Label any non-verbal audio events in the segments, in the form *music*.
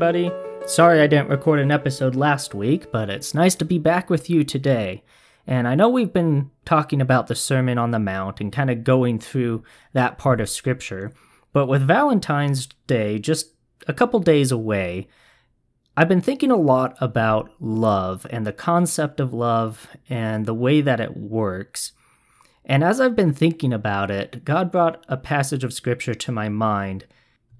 everybody. Sorry I didn't record an episode last week, but it's nice to be back with you today. And I know we've been talking about the Sermon on the Mount and kind of going through that part of Scripture, but with Valentine's Day just a couple days away, I've been thinking a lot about love and the concept of love and the way that it works. And as I've been thinking about it, God brought a passage of Scripture to my mind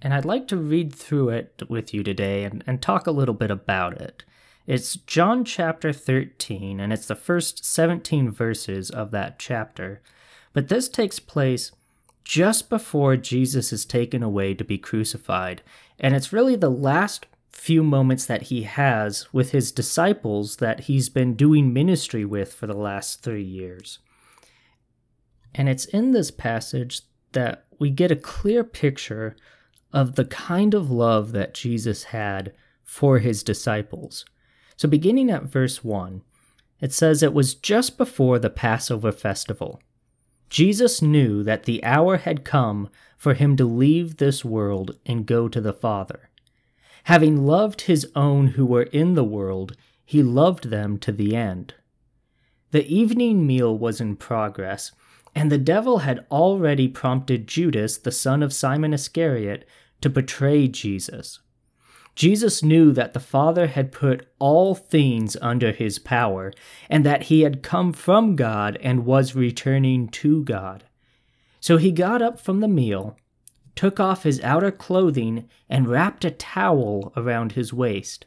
and I'd like to read through it with you today and, and talk a little bit about it. It's John chapter 13, and it's the first 17 verses of that chapter. But this takes place just before Jesus is taken away to be crucified, and it's really the last few moments that he has with his disciples that he's been doing ministry with for the last three years. And it's in this passage that we get a clear picture of the kind of love that Jesus had for his disciples. So, beginning at verse 1, it says it was just before the Passover festival. Jesus knew that the hour had come for him to leave this world and go to the Father. Having loved his own who were in the world, he loved them to the end. The evening meal was in progress, and the devil had already prompted Judas, the son of Simon Iscariot, to betray Jesus. Jesus knew that the Father had put all things under his power, and that he had come from God and was returning to God. So he got up from the meal, took off his outer clothing, and wrapped a towel around his waist.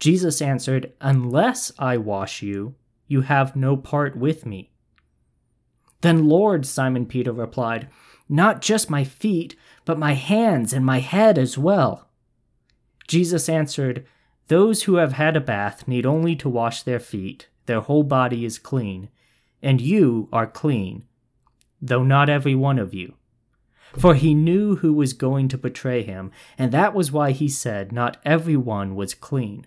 Jesus answered, Unless I wash you, you have no part with me. Then, Lord, Simon Peter replied, Not just my feet, but my hands and my head as well. Jesus answered, Those who have had a bath need only to wash their feet, their whole body is clean, and you are clean, though not every one of you. For he knew who was going to betray him, and that was why he said, Not every one was clean.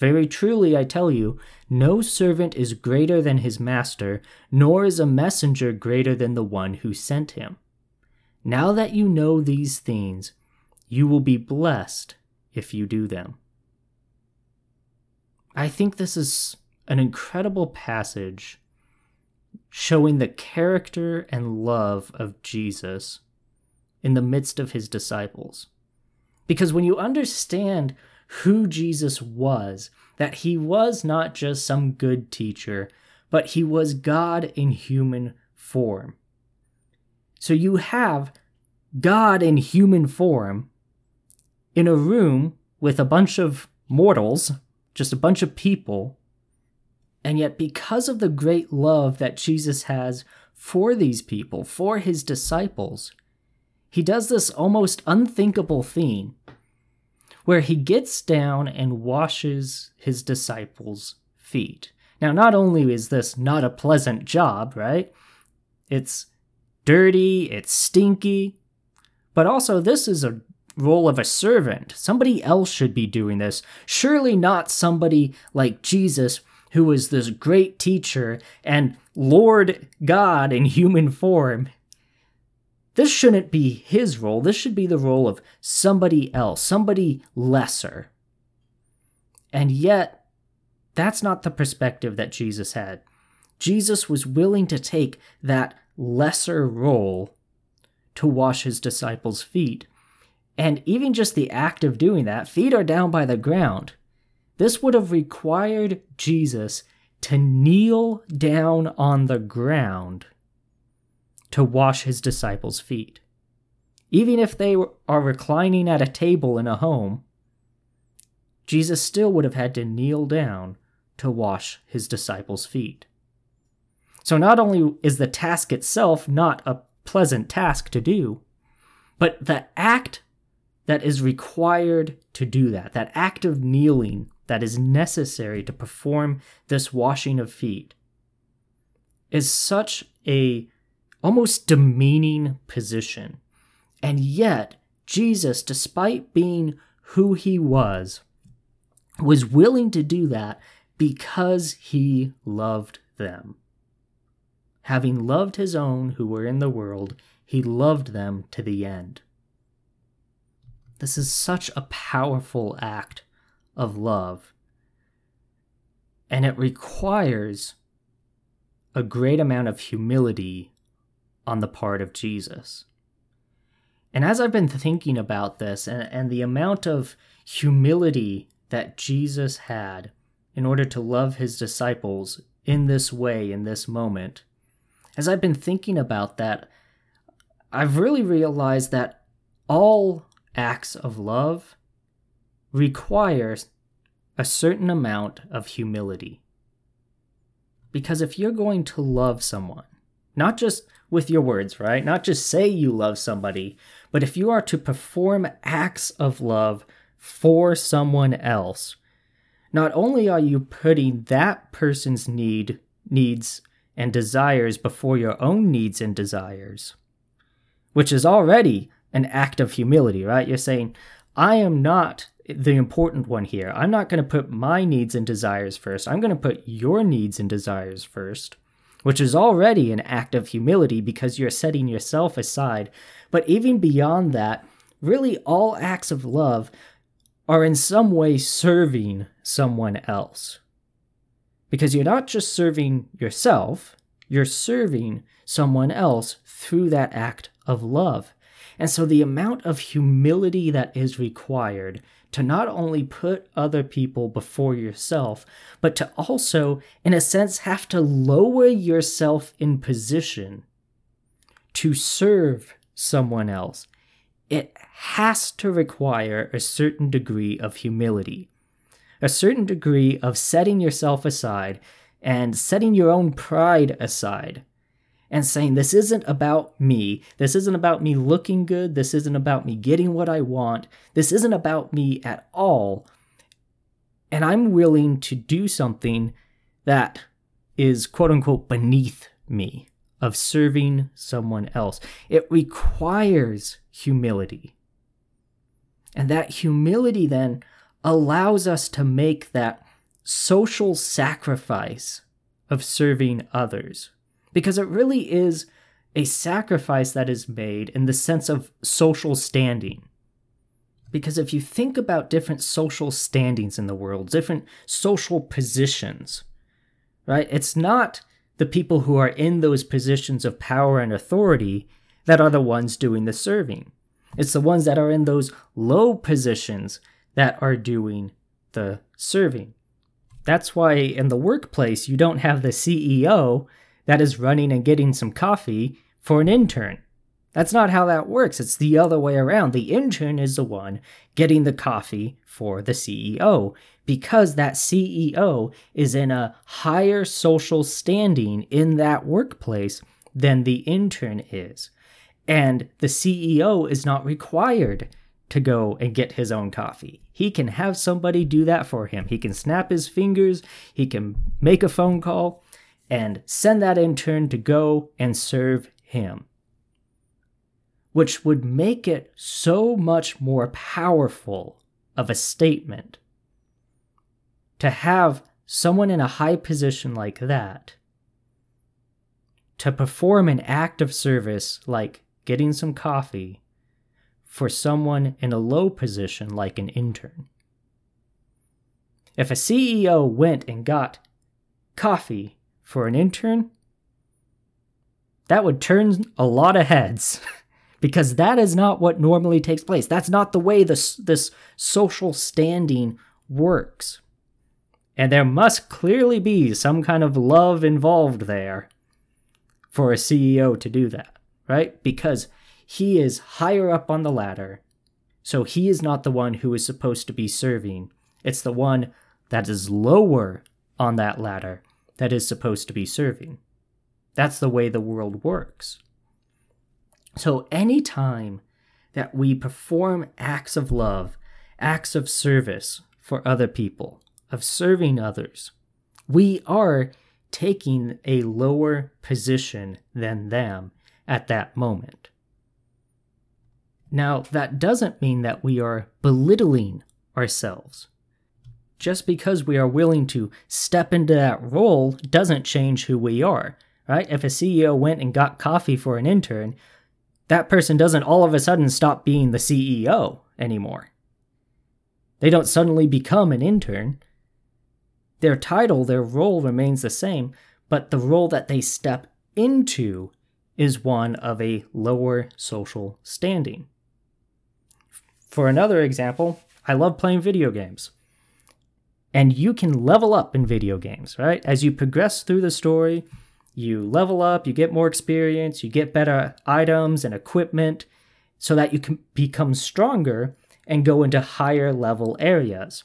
Very truly, I tell you, no servant is greater than his master, nor is a messenger greater than the one who sent him. Now that you know these things, you will be blessed if you do them. I think this is an incredible passage showing the character and love of Jesus in the midst of his disciples. Because when you understand who Jesus was, that he was not just some good teacher, but he was God in human form. So you have God in human form in a room with a bunch of mortals, just a bunch of people. And yet, because of the great love that Jesus has for these people, for his disciples, he does this almost unthinkable thing where he gets down and washes his disciples' feet. Now, not only is this not a pleasant job, right? It's dirty, it's stinky, but also this is a role of a servant. Somebody else should be doing this. Surely not somebody like Jesus, who was this great teacher and Lord God in human form. This shouldn't be his role. This should be the role of somebody else, somebody lesser. And yet, that's not the perspective that Jesus had. Jesus was willing to take that lesser role to wash his disciples' feet. And even just the act of doing that, feet are down by the ground. this would have required Jesus to kneel down on the ground to wash his disciples' feet. Even if they are reclining at a table in a home, Jesus still would have had to kneel down to wash his disciples' feet. So not only is the task itself not a pleasant task to do, but the act that is required to do that, that act of kneeling that is necessary to perform this washing of feet, is such a almost demeaning position. And yet, Jesus, despite being who he was, was willing to do that because he loved them. Having loved his own who were in the world, he loved them to the end. This is such a powerful act of love. And it requires a great amount of humility on the part of Jesus. And as I've been thinking about this and, and the amount of humility that Jesus had in order to love his disciples in this way, in this moment, as I've been thinking about that, I've really realized that all acts of love require a certain amount of humility. Because if you're going to love someone, not just with your words, right? Not just say you love somebody, but if you are to perform acts of love for someone else, not only are you putting that person's need needs and desires before your own needs and desires, which is already an act of humility, right? You're saying, I am not the important one here. I'm not going to put my needs and desires first. I'm going to put your needs and desires first, which is already an act of humility because you're setting yourself aside. But even beyond that, really all acts of love are in some way serving someone else. Because you're not just serving yourself, you're serving someone else through that act of love. And so the amount of humility that is required to not only put other people before yourself, but to also, in a sense, have to lower yourself in position to serve someone else, it has to require a certain degree of humility, a certain degree of setting yourself aside and setting your own pride aside and saying, This isn't about me. This isn't about me looking good. This isn't about me getting what I want. This isn't about me at all. And I'm willing to do something that is quote unquote beneath me of serving someone else. It requires humility. And that humility then allows us to make that social sacrifice of serving others because it really is a sacrifice that is made in the sense of social standing. Because if you think about different social standings in the world, different social positions, right, it's not the people who are in those positions of power and authority that are the ones doing the serving. It's the ones that are in those low positions that are doing the serving. That's why in the workplace, you don't have the CEO that is running and getting some coffee for an intern. That's not how that works. It's the other way around. The intern is the one getting the coffee for the CEO because that CEO is in a higher social standing in that workplace than the intern is. And the CEO is not required to go and get his own coffee. He can have somebody do that for him. He can snap his fingers, he can make a phone call, and send that intern to go and serve him. Which would make it so much more powerful of a statement to have someone in a high position like that to perform an act of service like getting some coffee for someone in a low position like an intern. If a CEO went and got coffee for an intern, that would turn a lot of heads *laughs* because that is not what normally takes place. That's not the way this, this social standing works. And there must clearly be some kind of love involved there for a CEO to do that, right? Because he is higher up on the ladder. So he is not the one who is supposed to be serving. It's the one that is lower on that ladder that is supposed to be serving. That's the way the world works. So anytime that we perform acts of love, acts of service for other people, of serving others, we are taking a lower position than them at that moment. Now, that doesn't mean that we are belittling ourselves. Just because we are willing to step into that role doesn't change who we are, right? If a CEO went and got coffee for an intern, that person doesn't all of a sudden stop being the CEO anymore. They don't suddenly become an intern. Their title, their role remains the same, but the role that they step into is one of a lower social standing. For another example, I love playing video games. And you can level up in video games, right? As you progress through the story, you level up, you get more experience, you get better items and equipment so that you can become stronger and go into higher level areas.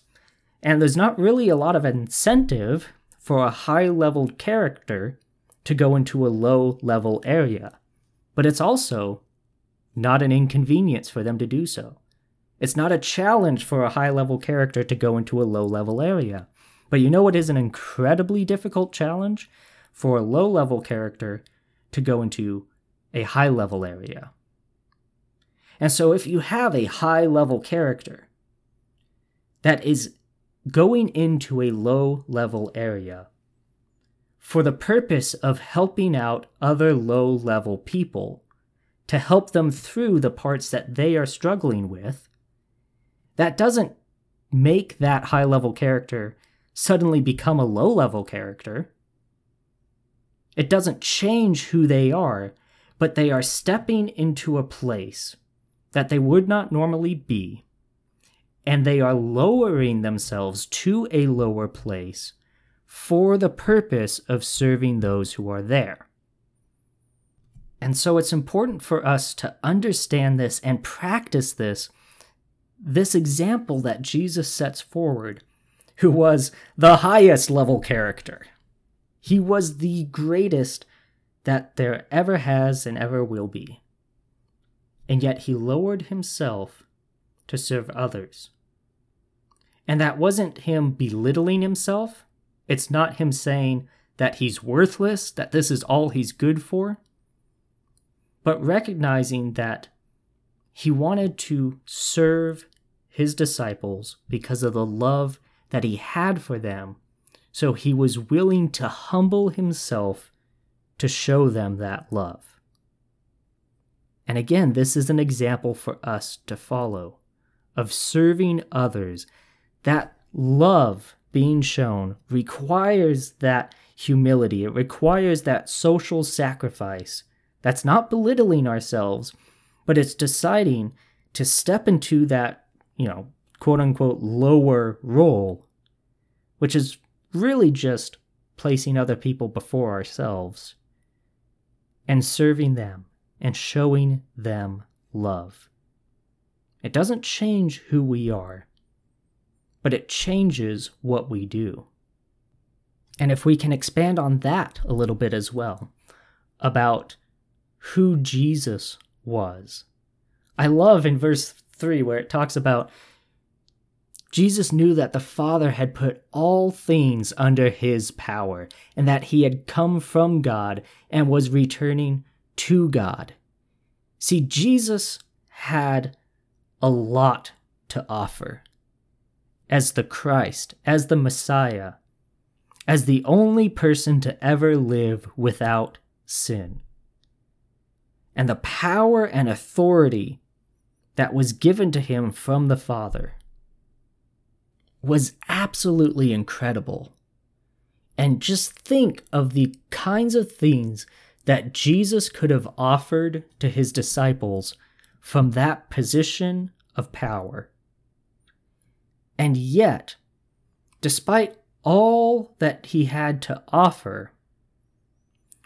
And there's not really a lot of incentive for a high level character to go into a low level area. But it's also not an inconvenience for them to do so. It's not a challenge for a high level character to go into a low level area. But you know what is an incredibly difficult challenge? For a low level character to go into a high level area. And so if you have a high level character that is going into a low level area for the purpose of helping out other low level people to help them through the parts that they are struggling with, that doesn't make that high level character suddenly become a low level character. It doesn't change who they are, but they are stepping into a place that they would not normally be, and they are lowering themselves to a lower place for the purpose of serving those who are there. And so it's important for us to understand this and practice this this example that Jesus sets forward, who was the highest level character. He was the greatest that there ever has and ever will be. And yet he lowered himself to serve others. And that wasn't him belittling himself. It's not him saying that he's worthless, that this is all he's good for, but recognizing that he wanted to serve his disciples because of the love that he had for them. So he was willing to humble himself to show them that love. And again, this is an example for us to follow of serving others. That love being shown requires that humility, it requires that social sacrifice. That's not belittling ourselves, but it's deciding to step into that you know, quote unquote lower role, which is really just placing other people before ourselves and serving them and showing them love. It doesn't change who we are, but it changes what we do. And if we can expand on that a little bit as well, about who Jesus was. I love in verse 3, where it talks about Jesus knew that the Father had put all things under his power, and that he had come from God and was returning to God. See, Jesus had a lot to offer as the Christ, as the Messiah, as the only person to ever live without sin. And the power and authority that was given to him from the Father was absolutely incredible. And just think of the kinds of things that Jesus could have offered to his disciples from that position of power. And yet, despite all that he had to offer,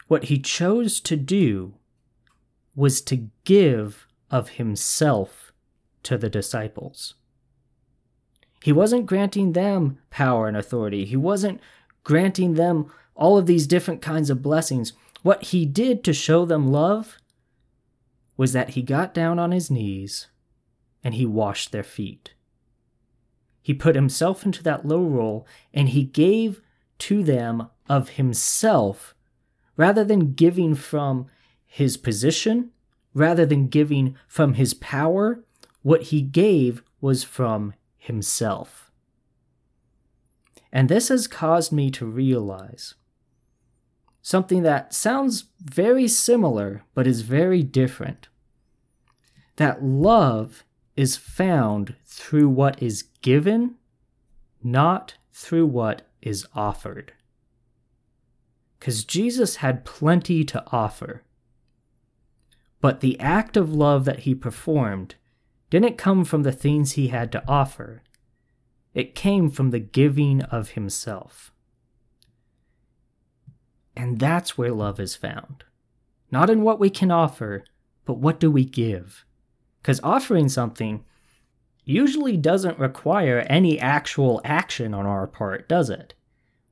what he chose to do was to give of himself to the disciples. He wasn't granting them power and authority. He wasn't granting them all of these different kinds of blessings. What he did to show them love was that he got down on his knees and he washed their feet. He put himself into that low role and he gave to them of himself rather than giving from his position, rather than giving from his power. What he gave was from himself. And this has caused me to realize something that sounds very similar but is very different. That love is found through what is given, not through what is offered. Because Jesus had plenty to offer. But the act of love that he performed didn't come from the things he had to offer, it came from the giving of himself. And that's where love is found. Not in what we can offer, but what do we give? Because offering something usually doesn't require any actual action on our part, does it?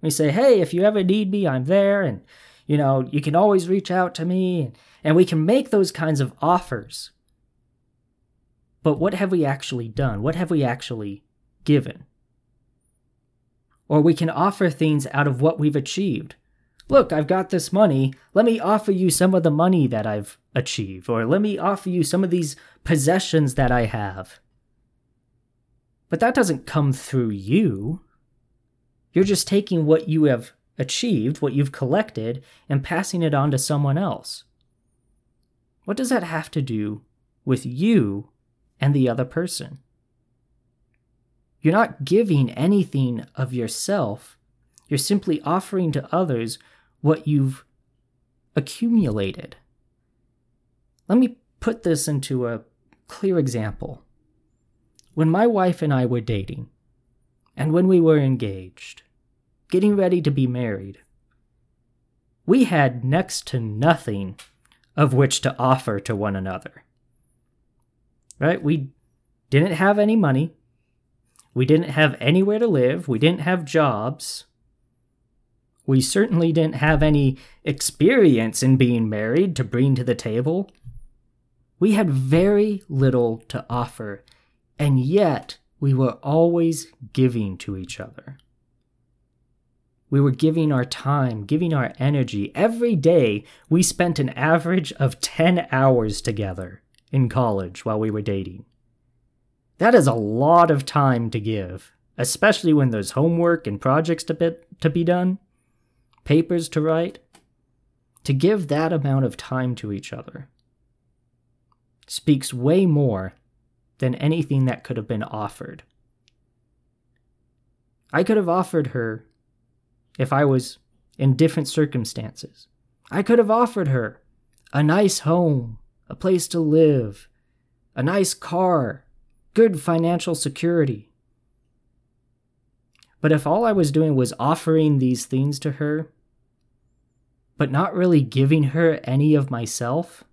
We say, hey, if you ever need me, I'm there, and you know, you can always reach out to me, and we can make those kinds of offers. But what have we actually done? What have we actually given? Or we can offer things out of what we've achieved. Look, I've got this money. Let me offer you some of the money that I've achieved. Or let me offer you some of these possessions that I have. But that doesn't come through you. You're just taking what you have achieved, what you've collected, and passing it on to someone else. What does that have to do with you and the other person? You're not giving anything of yourself, you're simply offering to others what you've accumulated. Let me put this into a clear example. When my wife and I were dating, and when we were engaged, getting ready to be married, we had next to nothing of which to offer to one another. Right? We didn't have any money. We didn't have anywhere to live. We didn't have jobs. We certainly didn't have any experience in being married to bring to the table. We had very little to offer and yet we were always giving to each other. We were giving our time, giving our energy. Every day, we spent an average of 10 hours together in college while we were dating. That is a lot of time to give, especially when there's homework and projects to be, to be done, papers to write. To give that amount of time to each other speaks way more than anything that could have been offered. I could have offered her if I was in different circumstances. I could have offered her a nice home, a place to live, a nice car, good financial security. But if all I was doing was offering these things to her, but not really giving her any of myself,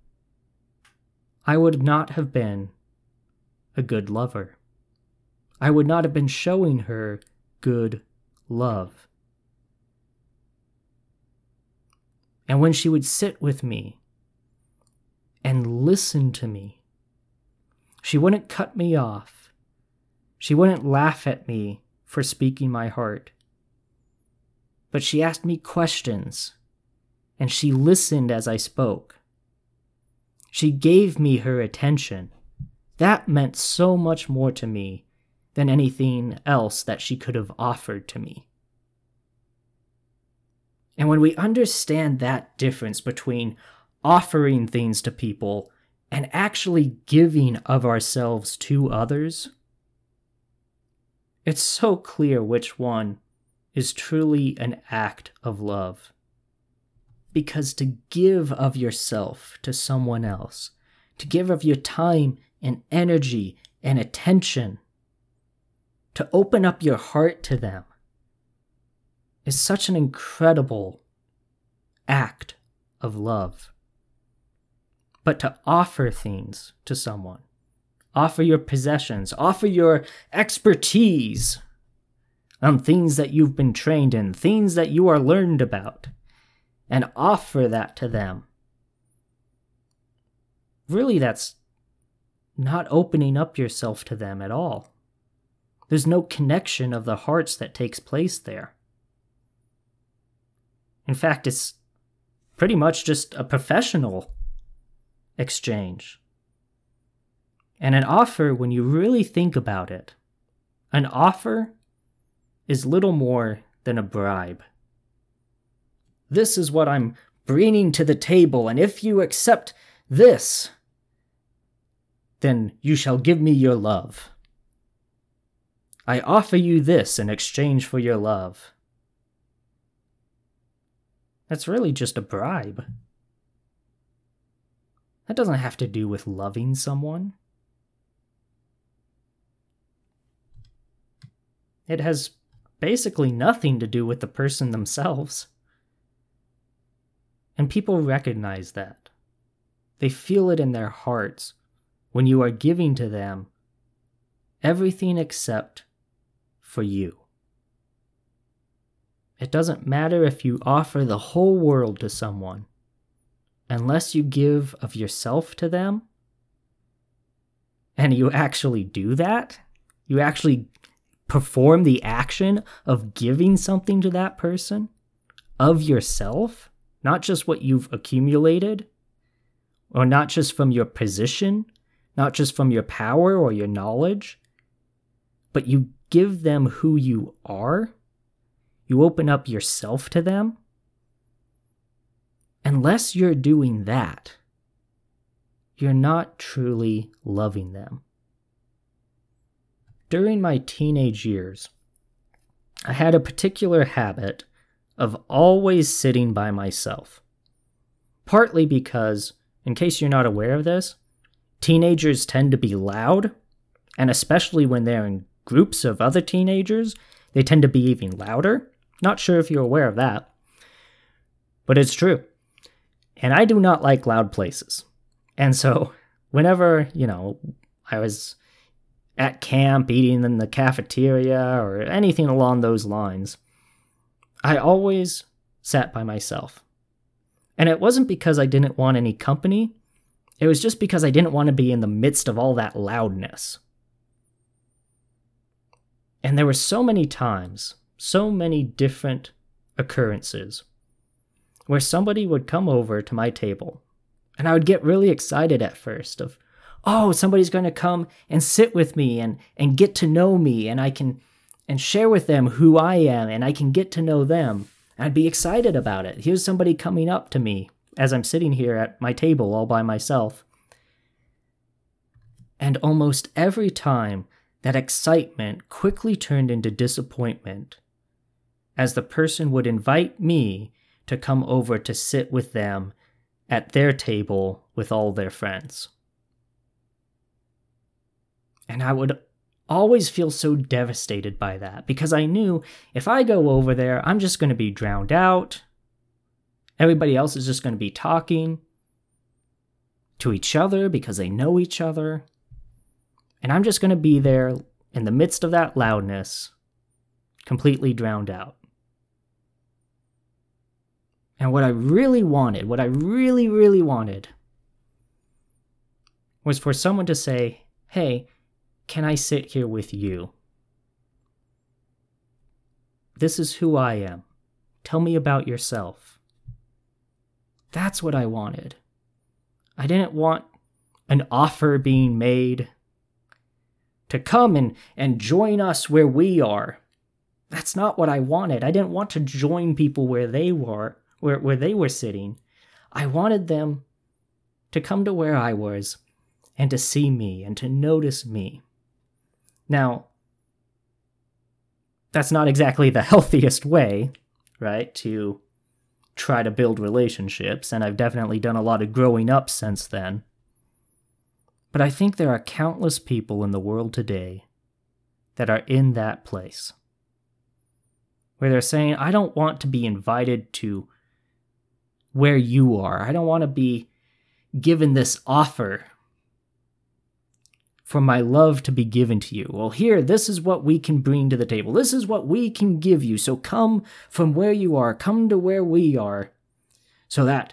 I would not have been a good lover. I would not have been showing her good love. And when she would sit with me and listen to me, she wouldn't cut me off. She wouldn't laugh at me for speaking my heart. But she asked me questions, and she listened as I spoke. She gave me her attention. That meant so much more to me than anything else that she could have offered to me. And when we understand that difference between offering things to people and actually giving of ourselves to others, it's so clear which one is truly an act of love. Because to give of yourself to someone else, to give of your time and energy and attention, to open up your heart to them. Is such an incredible act of love. But to offer things to someone, offer your possessions, offer your expertise on things that you've been trained in, things that you are learned about, and offer that to them. Really, that's not opening up yourself to them at all. There's no connection of the hearts that takes place there. In fact, it's pretty much just a professional exchange. And an offer, when you really think about it, an offer is little more than a bribe. This is what I'm bringing to the table, and if you accept this, then you shall give me your love. I offer you this in exchange for your love. That's really just a bribe. That doesn't have to do with loving someone. It has basically nothing to do with the person themselves. And people recognize that. They feel it in their hearts when you are giving to them everything except for you. It doesn't matter if you offer the whole world to someone, unless you give of yourself to them, and you actually do that, you actually perform the action of giving something to that person? Of yourself, not just what you've accumulated, or not just from your position, not just from your power or your knowledge, but you give them who you are you open up yourself to them, unless you're doing that, you're not truly loving them. During my teenage years, I had a particular habit of always sitting by myself. Partly because, in case you're not aware of this, teenagers tend to be loud, and especially when they're in groups of other teenagers, they tend to be even louder. Not sure if you're aware of that, but it's true. And I do not like loud places. And so, *laughs* whenever, you know, I was at camp eating in the cafeteria or anything along those lines, I always sat by myself. And it wasn't because I didn't want any company, it was just because I didn't want to be in the midst of all that loudness. And there were so many times so many different occurrences where somebody would come over to my table and I would get really excited at first of oh somebody's going to come and sit with me and and get to know me and I can and share with them who I am and I can get to know them. I'd be excited about it. Here's somebody coming up to me as I'm sitting here at my table all by myself. And almost every time that excitement quickly turned into disappointment as the person would invite me to come over to sit with them at their table with all their friends. And I would always feel so devastated by that because I knew if I go over there, I'm just going to be drowned out. Everybody else is just going to be talking to each other because they know each other. And I'm just going to be there in the midst of that loudness, completely drowned out. And what I really wanted, what I really, really wanted, was for someone to say, Hey, can I sit here with you? This is who I am. Tell me about yourself. That's what I wanted. I didn't want an offer being made to come and, and join us where we are. That's not what I wanted. I didn't want to join people where they were where, where they were sitting, I wanted them to come to where I was and to see me and to notice me. Now, that's not exactly the *laughs* healthiest way, right, to try to build relationships, and I've definitely done a lot of growing up since then. But I think there are countless people in the world today that are in that place. where they're saying, I don't want to be invited to where you are. I don't want to be given this offer for my love to be given to you. Well, here, this is what we can bring to the table. This is what we can give you. So come from where you are, come to where we are, so that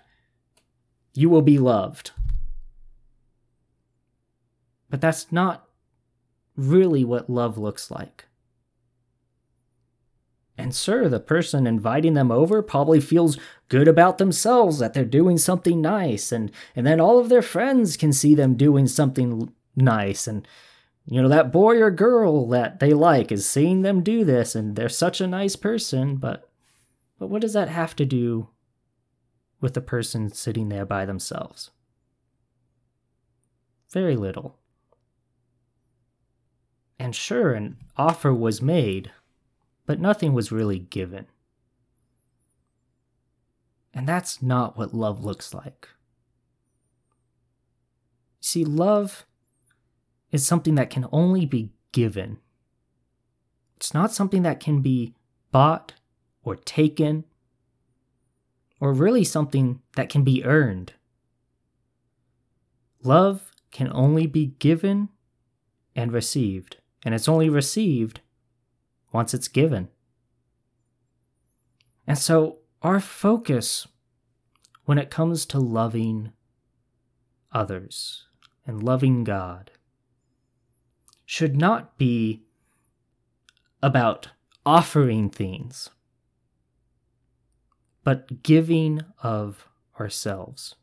you will be loved. But that's not really what love looks like. And sir, the person inviting them over probably feels good about themselves that they're doing something nice and and then all of their friends can see them doing something nice and you know that boy or girl that they like is seeing them do this and they're such a nice person but but what does that have to do with the person sitting there by themselves? Very little. And sure an offer was made but nothing was really given and that's not what love looks like see love is something that can only be given. It's not something that can be bought or taken, or really something that can be earned. Love can only be given and received, and it's only received once it's given. And so, our focus when it comes to loving others and loving God should not be about offering things, but giving of ourselves.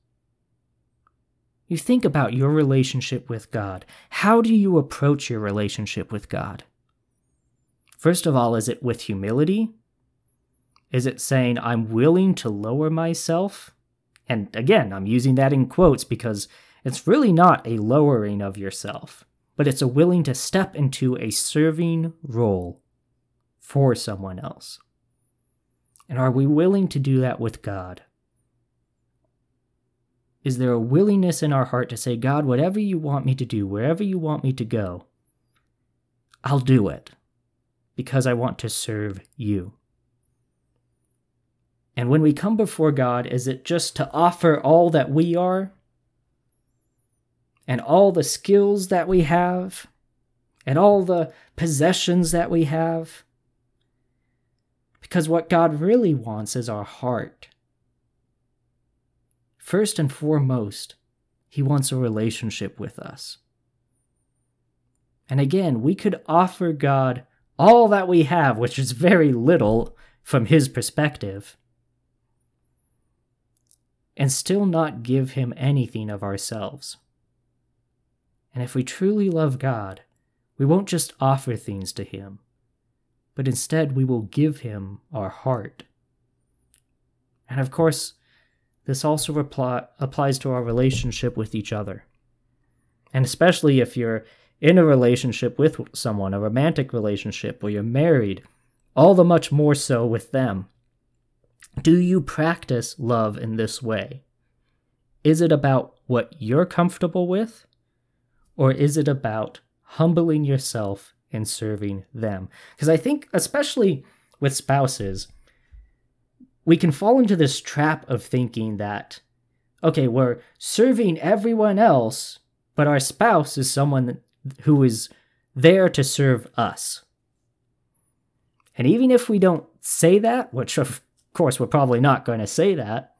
You think about your relationship with God. How do you approach your relationship with God? First of all, is it with humility? Is it saying, I'm willing to lower myself? And again, I'm using that in quotes because it's really not a lowering of yourself but it's a willing to step into a serving role for someone else. And are we willing to do that with God? Is there a willingness in our heart to say, God, whatever you want me to do, wherever you want me to go, I'll do it because I want to serve you? And when we come before God, is it just to offer all that we are and all the skills that we have and all the possessions that we have. Because what God really wants is our heart. First and foremost, He wants a relationship with us. And again, we could offer God all that we have, which is very little from His perspective, and still not give Him anything of ourselves. And if we truly love God, we won't just offer things to Him, but instead we will give Him our heart. And of course, this also applies to our relationship with each other. And especially if you're in a relationship with someone, a romantic relationship, or you're married, all the much more so with them. Do you practice love in this way? Is it about what you're comfortable with? Or is it about humbling yourself and serving them? Because I think, especially with spouses, we can fall into this trap of thinking that, okay, we're serving everyone else, but our spouse is someone who is there to serve us. And even if we don't say that, which of course we're probably not going to say that,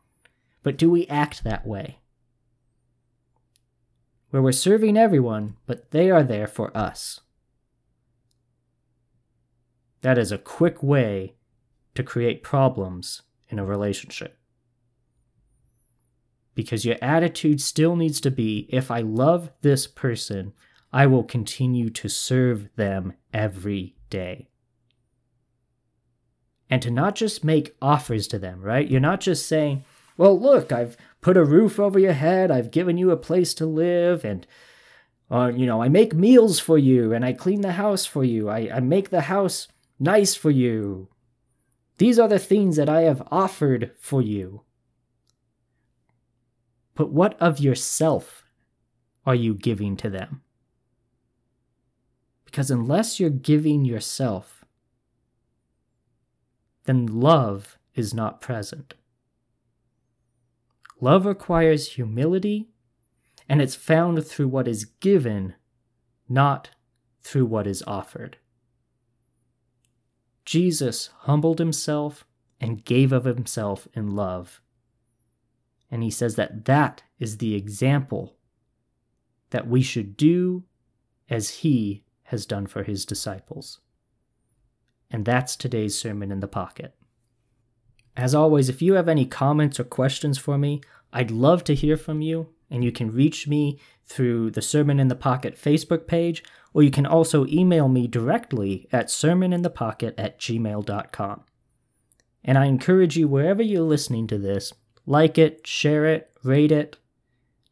but do we act that way? where we're serving everyone, but they are there for us. That is a quick way to create problems in a relationship. Because your attitude still needs to be if I love this person, I will continue to serve them every day. And to not just make offers to them, right? You're not just saying, well, look, I've put a roof over your head, I've given you a place to live, and, uh, you know, I make meals for you, and I clean the house for you, I, I make the house nice for you. These are the things that I have offered for you. But what of yourself are you giving to them? Because unless you're giving yourself, then love is not present. Love requires humility, and it's found through what is given, not through what is offered. Jesus humbled himself and gave of himself in love. And he says that that is the example that we should do as he has done for his disciples. And that's today's Sermon in the Pocket. As always, if you have any comments or questions for me, I'd love to hear from you, and you can reach me through the Sermon in the Pocket Facebook page, or you can also email me directly at sermoninthepocket at gmail.com. And I encourage you, wherever you're listening to this, like it, share it, rate it,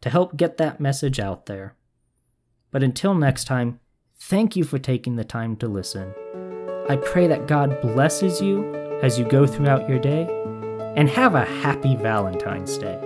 to help get that message out there. But until next time, thank you for taking the time to listen. I pray that God blesses you as you go throughout your day, and have a happy Valentine's Day.